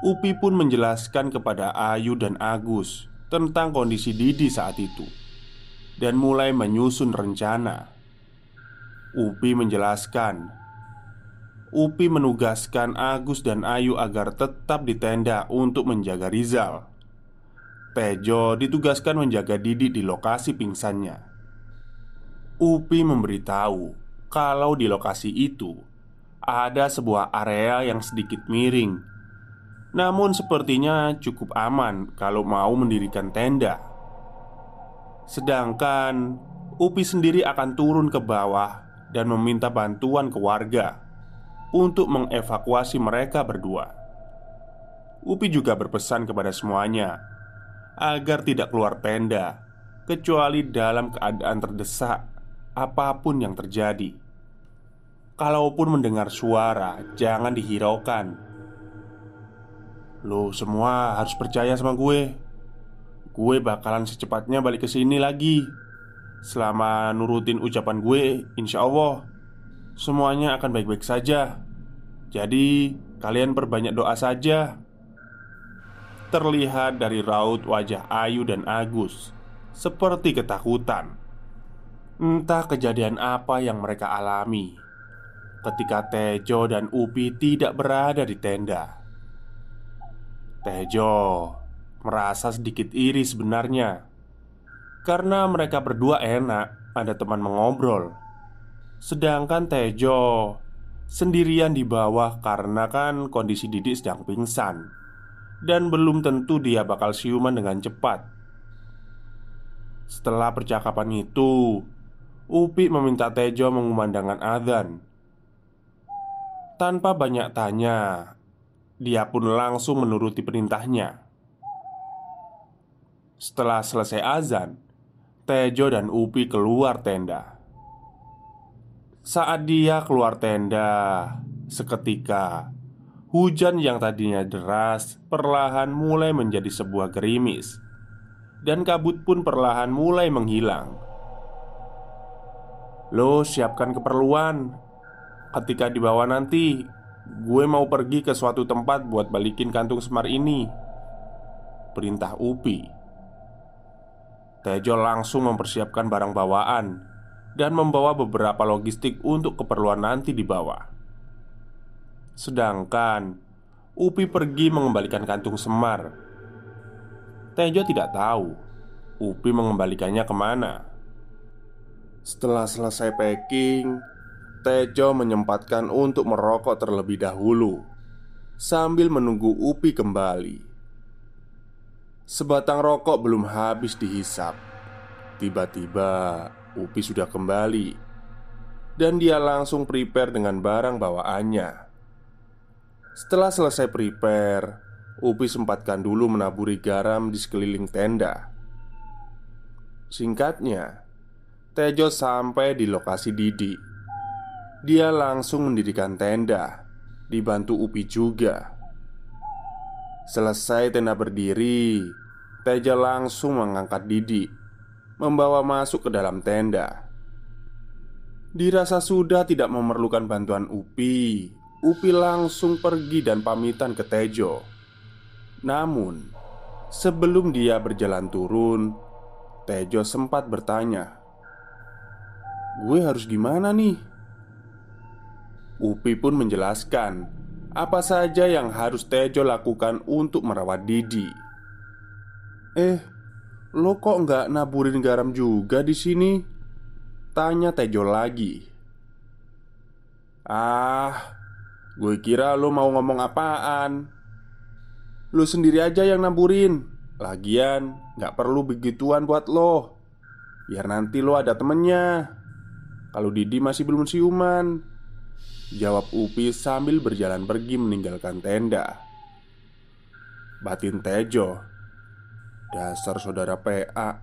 Upi pun menjelaskan kepada Ayu dan Agus tentang kondisi Didi saat itu dan mulai menyusun rencana. Upi menjelaskan, Upi menugaskan Agus dan Ayu agar tetap di tenda untuk menjaga Rizal. Tejo ditugaskan menjaga Didi di lokasi pingsannya. Upi memberitahu kalau di lokasi itu ada sebuah area yang sedikit miring, namun sepertinya cukup aman kalau mau mendirikan tenda. Sedangkan Upi sendiri akan turun ke bawah dan meminta bantuan ke warga untuk mengevakuasi mereka berdua. Upi juga berpesan kepada semuanya agar tidak keluar tenda kecuali dalam keadaan terdesak apa pun yang terjadi. Kalaupun mendengar suara, jangan dihiraukan. Lo semua harus percaya sama gue. Gue bakalan secepatnya balik ke sini lagi. Selama nurutin ucapan gue Insya Allah Semuanya akan baik-baik saja. Jadi kalian perbanyak doa saja. Terlihat dari raut wajah Ayu dan Agus Seperti ketakutan. Entah kejadian apa yang mereka alami Ketika Tejo dan Upi tidak berada di tenda. Tejo merasa sedikit iri sebenarnya. Karena mereka berdua enak Ada teman mengobrol. Sedangkan Tejo Sendirian di bawah karena kan kondisi Didi sedang pingsan. Dan belum tentu dia bakal siuman dengan cepat. Setelah percakapan itu Upi meminta Tejo mengumandangkan adzan Tanpa banyak tanya Dia pun langsung menuruti perintahnya setelah selesai azan, Tejo dan Upi keluar tenda. Saat dia keluar tenda, seketika hujan yang tadinya deras perlahan mulai menjadi sebuah gerimis, dan kabut pun perlahan mulai menghilang. Lo siapkan keperluan. Ketika dibawa nanti, gue mau pergi ke suatu tempat buat balikin kantung semar ini. Perintah Upi. Tejo langsung mempersiapkan barang bawaan dan membawa beberapa logistik untuk keperluan nanti dibawa. Sedangkan Upi pergi mengembalikan kantung semar. Tejo tidak tahu Upi mengembalikannya ke mana. Setelah selesai packing, Tejo menyempatkan untuk merokok terlebih dahulu sambil menunggu Upi kembali. Sebatang rokok belum habis dihisap. Tiba-tiba Upi sudah kembali dan dia langsung prepare dengan barang bawaannya. Setelah selesai prepare, Upi sempatkan dulu menaburi garam di sekeliling tenda. Singkatnya, Tejo sampai di lokasi Didi. Dia langsung mendirikan tenda, dibantu Upi juga. Selesai tenda berdiri, Tejo langsung mengangkat Didi, membawa masuk ke dalam tenda. Dirasa sudah tidak memerlukan bantuan Upi, Upi langsung pergi dan pamitan ke Tejo. Namun, sebelum dia berjalan turun, Tejo sempat bertanya, Gue harus gimana nih? Upi pun menjelaskan apa saja yang harus Tejo lakukan untuk merawat Didi. Eh, lo kok nggak naburin garam juga di sini? Tanya Tejo lagi. Ah, gue kira lo mau ngomong apaan. Lo sendiri aja yang naburin. Lagian, nggak perlu begituan buat lo. Biar nanti lo ada temennya. Kalau Didi masih belum siuman Jawab Upi sambil berjalan pergi meninggalkan tenda. Batin Tejo Dasar saudara PA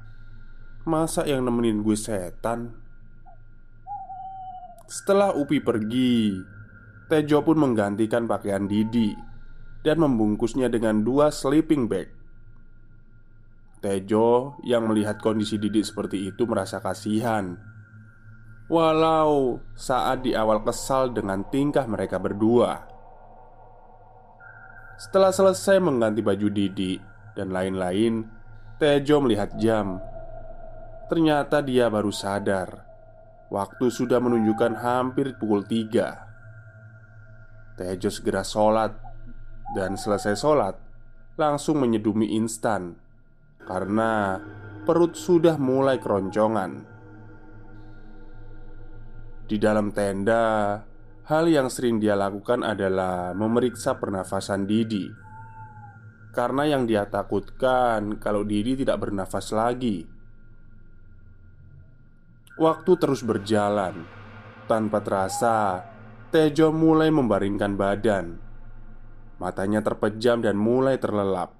Masa yang nemenin gue setan? Setelah Upi pergi Tejo pun menggantikan pakaian Didi Dan membungkusnya dengan dua sleeping bag. Tejo yang melihat kondisi Didi seperti itu merasa kasihan Walau saat di awal kesal dengan tingkah mereka berdua. Setelah selesai mengganti baju Didi dan lain-lain Tejo melihat jam. Ternyata dia baru sadar. Waktu sudah menunjukkan hampir pukul 3 Tejo segera sholat. Dan selesai sholat Langsung menyedumi instan. Karena perut sudah mulai keroncongan di dalam tenda, hal yang sering dia lakukan adalah memeriksa pernafasan Didi. Karena yang dia takutkan kalau Didi tidak bernafas lagi. Waktu terus berjalan. Tanpa terasa, Tejo mulai membaringkan badan. Matanya terpejam dan mulai terlelap.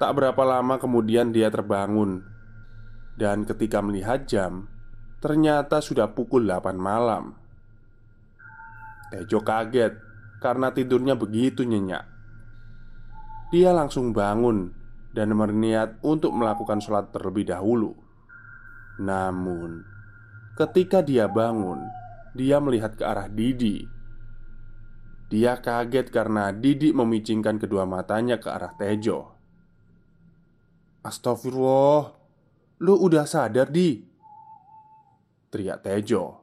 Tak berapa lama kemudian dia terbangun Dan ketika melihat jam Ternyata sudah pukul 8 malam. Tejo kaget karena tidurnya begitu nyenyak. Dia langsung bangun dan berniat untuk melakukan sholat terlebih dahulu. Namun Ketika dia bangun Dia melihat ke arah Didi. Dia kaget karena Didi memicingkan kedua matanya ke arah Tejo. Astagfirullah Lu udah sadar di teriak Tejo.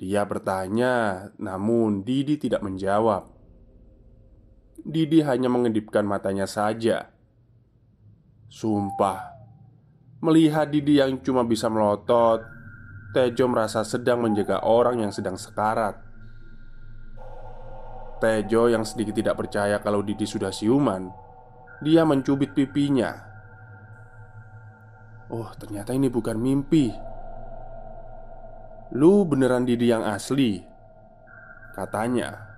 Dia bertanya, namun Didi tidak menjawab. Didi hanya mengedipkan matanya saja. Sumpah, melihat Didi yang cuma bisa melotot, Tejo merasa sedang menjaga orang yang sedang sekarat. Tejo yang sedikit tidak percaya kalau Didi sudah siuman, dia mencubit pipinya. Oh, ternyata ini bukan mimpi. Lu beneran Didi yang asli? Katanya.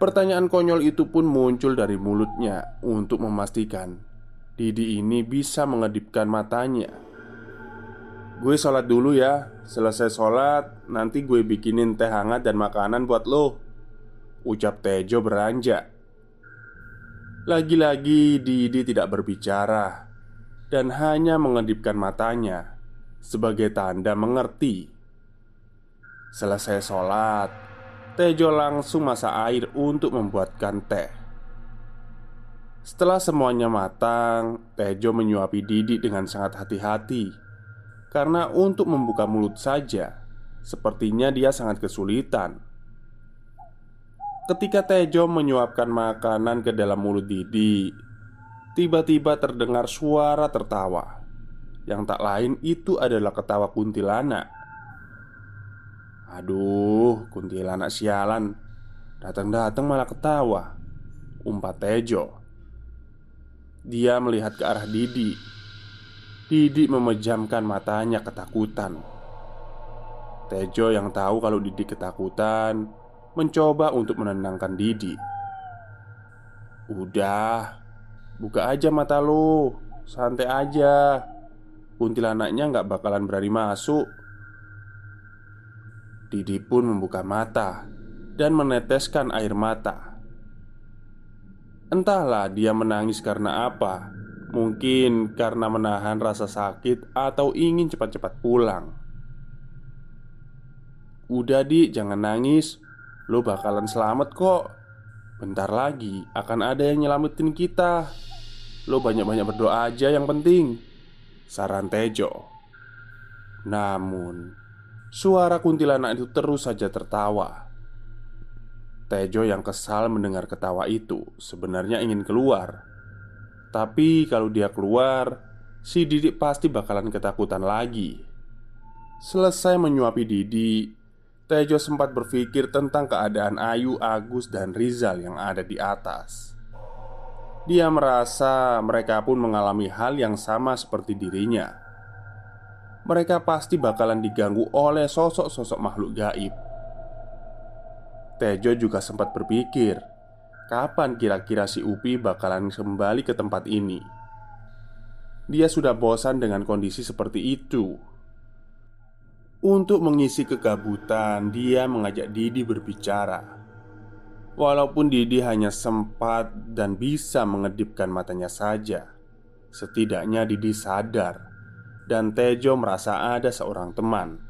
Pertanyaan konyol itu pun muncul dari mulutnya untuk memastikan Didi ini bisa mengedipkan matanya. Gue sholat dulu ya. Selesai sholat Nanti gue bikinin teh hangat dan makanan buat lo. Ucap Tejo beranjak. Lagi-lagi Didi tidak berbicara Dan hanya mengedipkan matanya Sebagai tanda mengerti Selesai sholat Tejo langsung masak air untuk membuatkan teh Setelah semuanya matang Tejo menyuapi Didi dengan sangat hati-hati karena untuk membuka mulut saja, sepertinya dia sangat kesulitan. Ketika Tejo menyuapkan makanan ke dalam mulut Didi, tiba-tiba terdengar suara tertawa. Yang tak lain itu adalah ketawa kuntilanak. Aduh, kuntilanak sialan. Datang-datang malah ketawa. Umpat Tejo. Dia melihat ke arah Didi Didi memejamkan matanya ketakutan. Tejo yang tahu kalau Didi ketakutan mencoba untuk menenangkan Didi. "Udah, buka aja mata lo, santai aja. Kuntilanaknya nggak bakalan berani masuk." Didi pun membuka mata dan meneteskan air mata. Entahlah dia menangis karena apa Mungkin karena menahan rasa sakit atau ingin cepat-cepat pulang. Udah di, jangan nangis. Lo bakalan selamat kok. Bentar lagi akan ada yang nyelamatin kita. Lo banyak-banyak berdoa aja yang penting. Saran Tejo. Namun, suara kuntilanak itu terus saja tertawa. Tejo yang kesal mendengar ketawa itu sebenarnya ingin keluar tapi kalau dia keluar, si Didi pasti bakalan ketakutan lagi. Selesai menyuapi Didi, Tejo sempat berpikir tentang keadaan Ayu, Agus, dan Rizal yang ada di atas. Dia merasa mereka pun mengalami hal yang sama seperti dirinya. Mereka pasti bakalan diganggu oleh sosok-sosok makhluk gaib. Tejo juga sempat berpikir Kapan kira-kira si Upi bakalan kembali ke tempat ini? Dia sudah bosan dengan kondisi seperti itu. Untuk mengisi kegabutan, dia mengajak Didi berbicara. Walaupun Didi hanya sempat dan bisa mengedipkan matanya saja, setidaknya Didi sadar dan Tejo merasa ada seorang teman.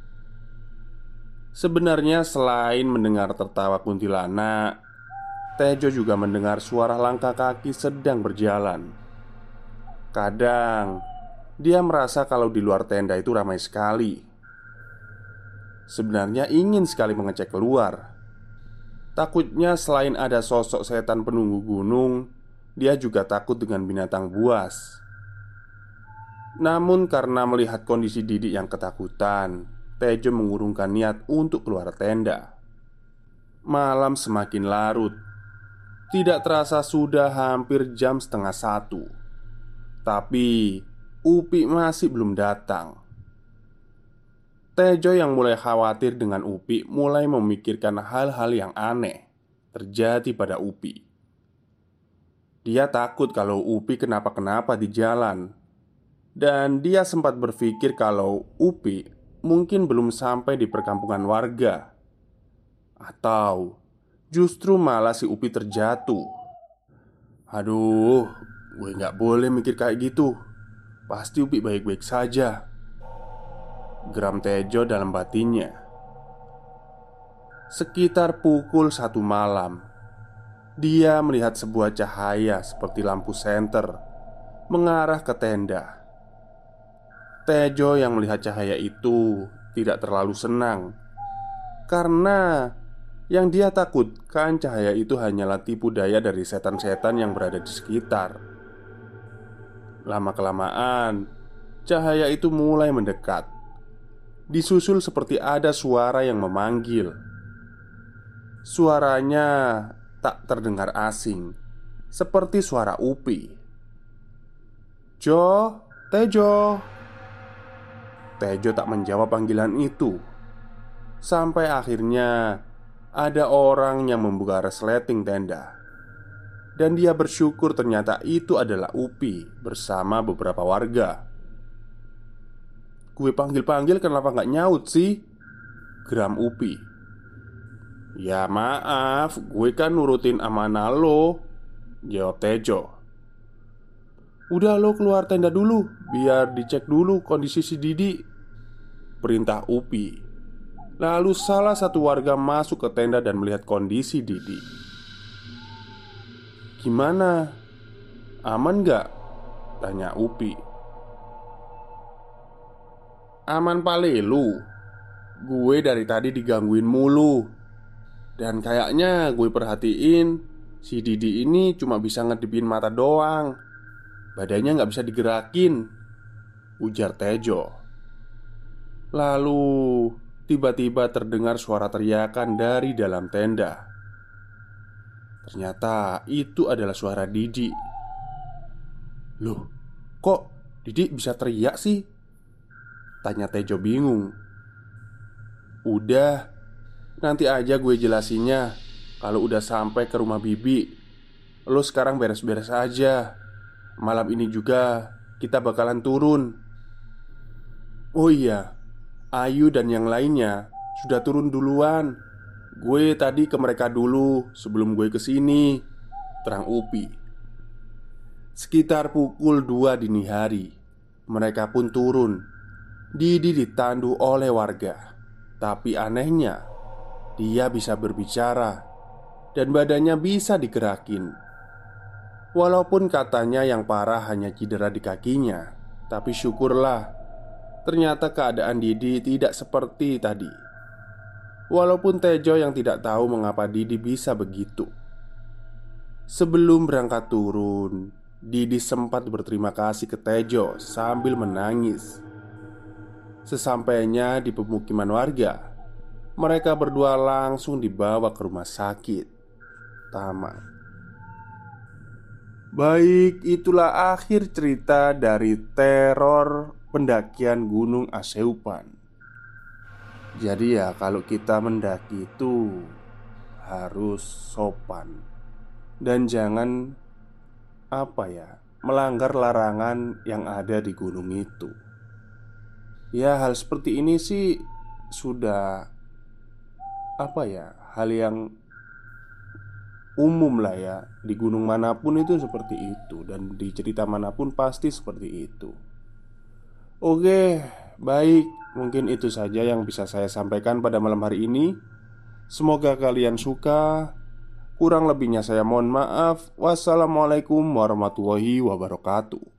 Sebenarnya, selain mendengar tertawa kuntilanak, Tejo juga mendengar suara langkah kaki sedang berjalan. Kadang dia merasa kalau di luar tenda itu ramai sekali. Sebenarnya ingin sekali mengecek keluar. Takutnya selain ada sosok setan penunggu gunung, dia juga takut dengan binatang buas. Namun karena melihat kondisi Didi yang ketakutan, Tejo mengurungkan niat untuk keluar tenda. Malam semakin larut tidak terasa sudah hampir jam setengah satu Tapi Upi masih belum datang Tejo yang mulai khawatir dengan Upi mulai memikirkan hal-hal yang aneh terjadi pada Upi. Dia takut kalau Upi kenapa-kenapa di jalan, dan dia sempat berpikir kalau Upi mungkin belum sampai di perkampungan warga, atau Justru malah si Upi terjatuh. Aduh, gue gak boleh mikir kayak gitu. Pasti Upi baik-baik saja Geram Tejo dalam batinnya. Sekitar pukul satu malam Dia melihat sebuah cahaya seperti lampu senter Mengarah ke tenda. Tejo yang melihat cahaya itu tidak terlalu senang Karena yang dia takutkan cahaya itu hanyalah tipu daya dari setan-setan yang berada di sekitar. Lama-kelamaan, cahaya itu mulai mendekat, disusul seperti ada suara yang memanggil. Suaranya tak terdengar asing, seperti suara Upi. "Jo, Tejo." Tejo tak menjawab panggilan itu. Sampai akhirnya ada orang yang membuka resleting tenda Dan dia bersyukur ternyata itu adalah Upi bersama beberapa warga gue panggil-panggil kenapa nggak nyaut sih? Geram Upi. Ya maaf, gue kan nurutin amanah lo. Jawab Tejo. Udah lo keluar tenda dulu Biar dicek dulu kondisi si Didi. Perintah Upi. Lalu salah satu warga masuk ke tenda dan melihat kondisi Didi. Gimana? Aman gak? Tanya Upi Aman palelu Gue dari tadi digangguin mulu. Dan kayaknya gue perhatiin Si Didi ini cuma bisa ngedipin mata doang. Badannya nggak bisa digerakin. Ujar Tejo. Lalu tiba-tiba terdengar suara teriakan dari dalam tenda. Ternyata itu adalah suara Didi. Loh, kok Didi bisa teriak sih? Tanya Tejo bingung. Udah Nanti aja gue jelasinnya. Kalau udah sampai ke rumah Bibi Lo sekarang beres-beres aja. Malam ini juga Kita bakalan turun. Oh iya Ayu dan yang lainnya Sudah turun duluan. Gue tadi ke mereka dulu Sebelum gue ke sini Terang Upi. Sekitar pukul 2 dini hari Mereka pun turun Didi ditandu oleh warga. Tapi anehnya Dia bisa berbicara Dan badannya bisa digerakin. Walaupun katanya yang parah hanya cedera di kakinya Tapi syukurlah Ternyata keadaan Didi tidak seperti tadi. Walaupun Tejo yang tidak tahu mengapa Didi bisa begitu. Sebelum berangkat turun Didi sempat berterima kasih ke Tejo sambil menangis Sesampainya di pemukiman warga, mereka berdua langsung dibawa ke rumah sakit Taman. Baik, itulah akhir cerita dari teror pendakian Gunung Aseupan. Jadi ya, kalau kita mendaki itu harus sopan dan jangan apa ya, melanggar larangan yang ada di gunung itu. Ya hal seperti ini sih Sudah Apa ya Hal yang Umum lah ya. Di gunung mana pun itu seperti itu Dan di cerita mana pun pasti seperti itu. Oke Baik. Mungkin itu saja yang bisa saya sampaikan pada malam hari ini. Semoga kalian suka. Kurang lebihnya saya mohon maaf. Wassalamualaikum warahmatullahi wabarakatuh